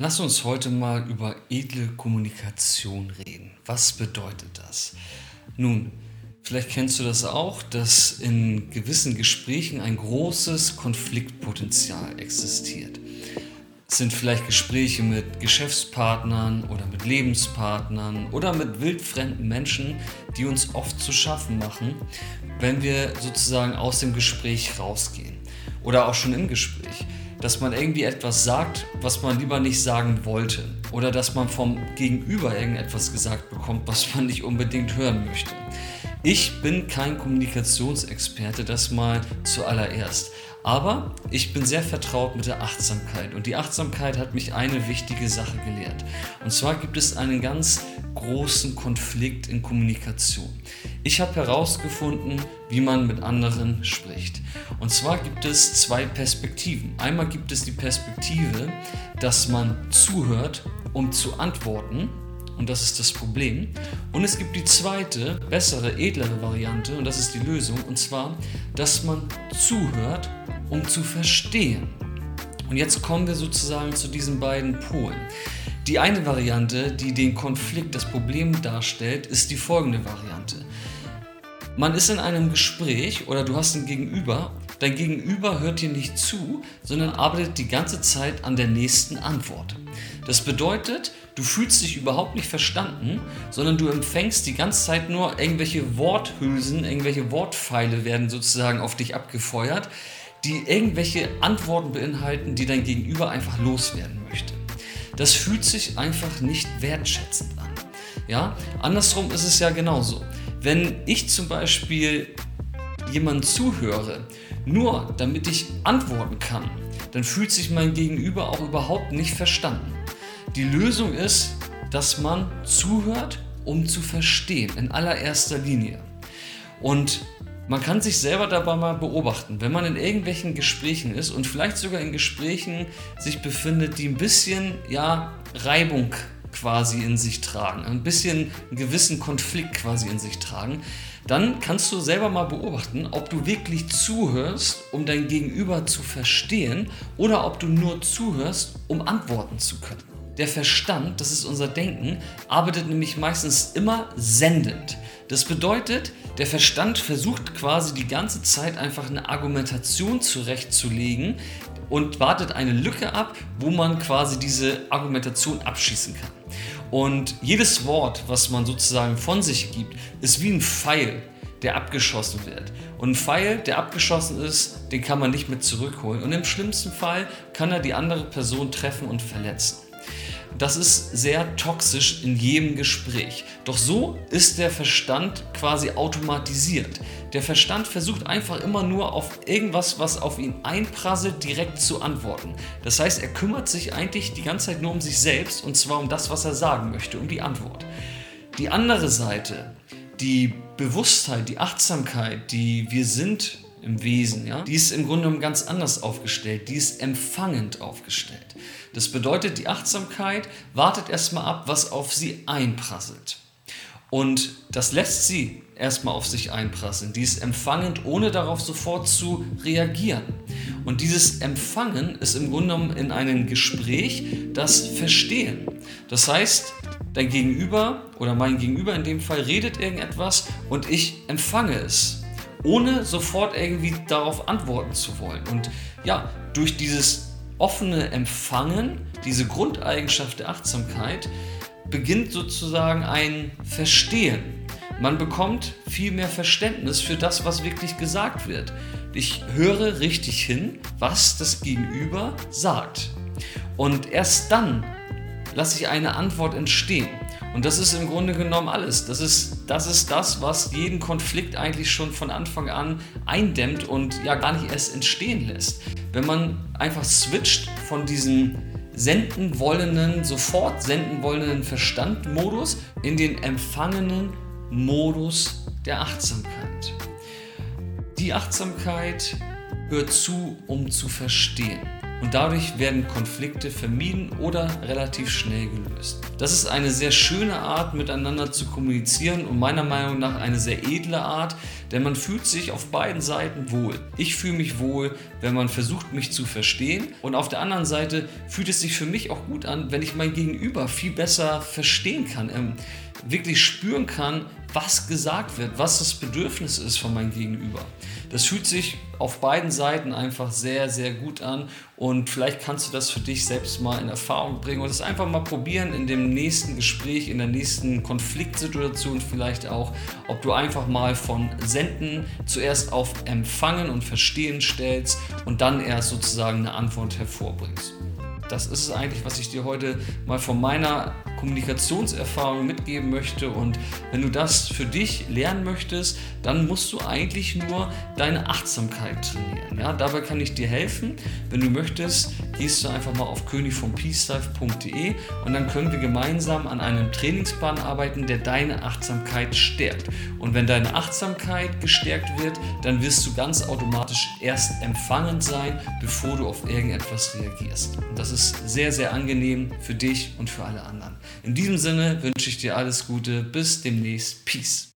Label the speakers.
Speaker 1: Lass uns heute mal über edle Kommunikation reden. Was bedeutet das? Nun, vielleicht kennst du das auch, dass in gewissen Gesprächen ein großes Konfliktpotenzial existiert. Es sind vielleicht Gespräche mit Geschäftspartnern oder mit Lebenspartnern oder mit wildfremden Menschen, die uns oft zu schaffen machen, wenn wir sozusagen aus dem Gespräch rausgehen oder auch schon im Gespräch dass man irgendwie etwas sagt, was man lieber nicht sagen wollte. Oder dass man vom Gegenüber irgendetwas gesagt bekommt, was man nicht unbedingt hören möchte. Ich bin kein Kommunikationsexperte, das mal zuallererst. Aber ich bin sehr vertraut mit der Achtsamkeit und die Achtsamkeit hat mich eine wichtige Sache gelehrt. Und zwar gibt es einen ganz großen Konflikt in Kommunikation. Ich habe herausgefunden, wie man mit anderen spricht. Und zwar gibt es zwei Perspektiven. Einmal gibt es die Perspektive, dass man zuhört, um zu antworten. Und das ist das Problem. Und es gibt die zweite, bessere, edlere Variante, und das ist die Lösung. Und zwar, dass man zuhört, um zu verstehen. Und jetzt kommen wir sozusagen zu diesen beiden Polen. Die eine Variante, die den Konflikt, das Problem darstellt, ist die folgende Variante. Man ist in einem Gespräch oder du hast ein Gegenüber, dein Gegenüber hört dir nicht zu, sondern arbeitet die ganze Zeit an der nächsten Antwort. Das bedeutet, du fühlst dich überhaupt nicht verstanden, sondern du empfängst die ganze Zeit nur irgendwelche Worthülsen, irgendwelche Wortpfeile werden sozusagen auf dich abgefeuert, die irgendwelche Antworten beinhalten, die dein Gegenüber einfach loswerden möchte. Das fühlt sich einfach nicht wertschätzend an. Ja, andersrum ist es ja genauso. Wenn ich zum Beispiel jemandem zuhöre, nur damit ich antworten kann, dann fühlt sich mein Gegenüber auch überhaupt nicht verstanden. Die Lösung ist, dass man zuhört, um zu verstehen, in allererster Linie. Und man kann sich selber dabei mal beobachten, wenn man in irgendwelchen Gesprächen ist und vielleicht sogar in Gesprächen sich befindet, die ein bisschen ja, Reibung quasi in sich tragen, ein bisschen einen gewissen Konflikt quasi in sich tragen, dann kannst du selber mal beobachten, ob du wirklich zuhörst, um dein Gegenüber zu verstehen oder ob du nur zuhörst, um antworten zu können. Der Verstand, das ist unser Denken, arbeitet nämlich meistens immer sendend. Das bedeutet, der Verstand versucht quasi die ganze Zeit einfach eine Argumentation zurechtzulegen und wartet eine Lücke ab, wo man quasi diese Argumentation abschießen kann. Und jedes Wort, was man sozusagen von sich gibt, ist wie ein Pfeil, der abgeschossen wird. Und ein Pfeil, der abgeschossen ist, den kann man nicht mehr zurückholen. Und im schlimmsten Fall kann er die andere Person treffen und verletzen. Das ist sehr toxisch in jedem Gespräch. Doch so ist der Verstand quasi automatisiert. Der Verstand versucht einfach immer nur auf irgendwas, was auf ihn einprasselt, direkt zu antworten. Das heißt, er kümmert sich eigentlich die ganze Zeit nur um sich selbst und zwar um das, was er sagen möchte, um die Antwort. Die andere Seite, die Bewusstheit, die Achtsamkeit, die wir sind im Wesen, ja, die ist im Grunde genommen ganz anders aufgestellt. Die ist empfangend aufgestellt. Das bedeutet, die Achtsamkeit wartet erstmal ab, was auf sie einprasselt. Und das lässt sie erstmal auf sich einprasseln. Die ist empfangend, ohne darauf sofort zu reagieren. Und dieses Empfangen ist im Grunde genommen in einem Gespräch das Verstehen. Das heißt, dein Gegenüber oder mein Gegenüber in dem Fall redet irgendetwas und ich empfange es ohne sofort irgendwie darauf antworten zu wollen. Und ja, durch dieses offene Empfangen, diese Grundeigenschaft der Achtsamkeit, beginnt sozusagen ein Verstehen. Man bekommt viel mehr Verständnis für das, was wirklich gesagt wird. Ich höre richtig hin, was das Gegenüber sagt. Und erst dann lasse ich eine Antwort entstehen. Und das ist im Grunde genommen alles. Das ist, das ist das, was jeden Konflikt eigentlich schon von Anfang an eindämmt und ja gar nicht erst entstehen lässt. Wenn man einfach switcht von diesem senden wollenden, sofort senden wollenden Verstandmodus in den empfangenen Modus der Achtsamkeit. Die Achtsamkeit hört zu, um zu verstehen. Und dadurch werden Konflikte vermieden oder relativ schnell gelöst. Das ist eine sehr schöne Art, miteinander zu kommunizieren und meiner Meinung nach eine sehr edle Art, denn man fühlt sich auf beiden Seiten wohl. Ich fühle mich wohl, wenn man versucht, mich zu verstehen und auf der anderen Seite fühlt es sich für mich auch gut an, wenn ich mein Gegenüber viel besser verstehen kann, ähm, wirklich spüren kann, was gesagt wird, was das Bedürfnis ist von meinem Gegenüber. Das fühlt sich auf beiden Seiten einfach sehr, sehr gut an und vielleicht kannst du das für dich selbst mal in Erfahrung bringen und es einfach mal probieren in dem nächsten Gespräch, in der nächsten Konfliktsituation vielleicht auch, ob du einfach mal von Senden zuerst auf Empfangen und Verstehen stellst und dann erst sozusagen eine Antwort hervorbringst. Das ist es eigentlich, was ich dir heute mal von meiner Kommunikationserfahrung mitgeben möchte. Und wenn du das für dich lernen möchtest, dann musst du eigentlich nur deine Achtsamkeit trainieren. Ja, dabei kann ich dir helfen. Wenn du möchtest, gehst du einfach mal auf königvompeacelife.de und dann können wir gemeinsam an einem Trainingsplan arbeiten, der deine Achtsamkeit stärkt. Und wenn deine Achtsamkeit gestärkt wird, dann wirst du ganz automatisch erst empfangend sein, bevor du auf irgendetwas reagierst. Und das ist sehr, sehr angenehm für dich und für alle anderen. In diesem Sinne wünsche ich dir alles Gute. Bis demnächst. Peace.